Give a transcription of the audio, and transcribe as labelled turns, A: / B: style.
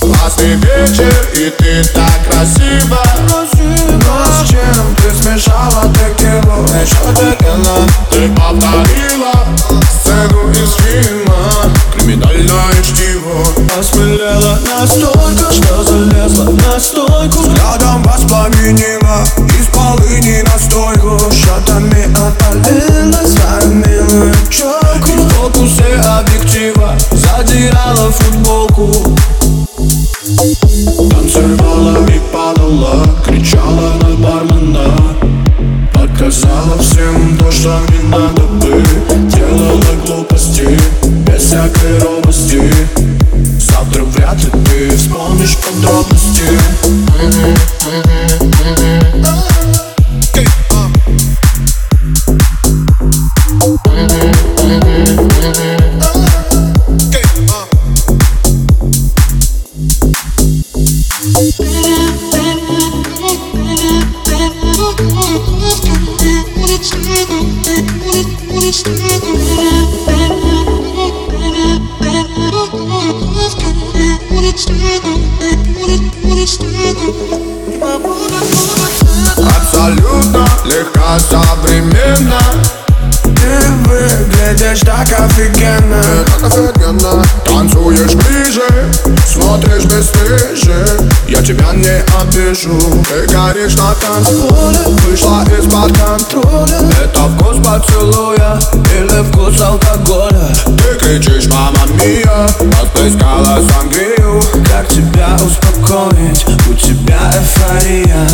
A: Классный вечер, и ты так красива
B: Но с чем ты смешала текилу? Еще текила.
A: Ты повторила сцену из фильма
B: Осмелела настолько, что залезла на стойку. Взглядом воспламенила из полыни настойку Шатами опалила свою милую челку. И в фокусе объектива задирала футболку. Танцевала и падала, кричала на бармена. Показала всем то, что не надо бы. Делала глупости, без всякой робости Завтра вряд ли вспомнишь подробности
A: Абсолютно легко, современно.
B: Ты выглядишь так офигенно.
A: Так офигенно. Танцуешь ближе, смотришь бесстыже Я тебя не обижу. Ты горишь на танцполе Вышла из-под контроля.
B: Это вкус поцелуя или вкус алкоголя?
A: Ты кричишь, мама мия Отыскала
B: Как тебя успокоить, у тебя эйфория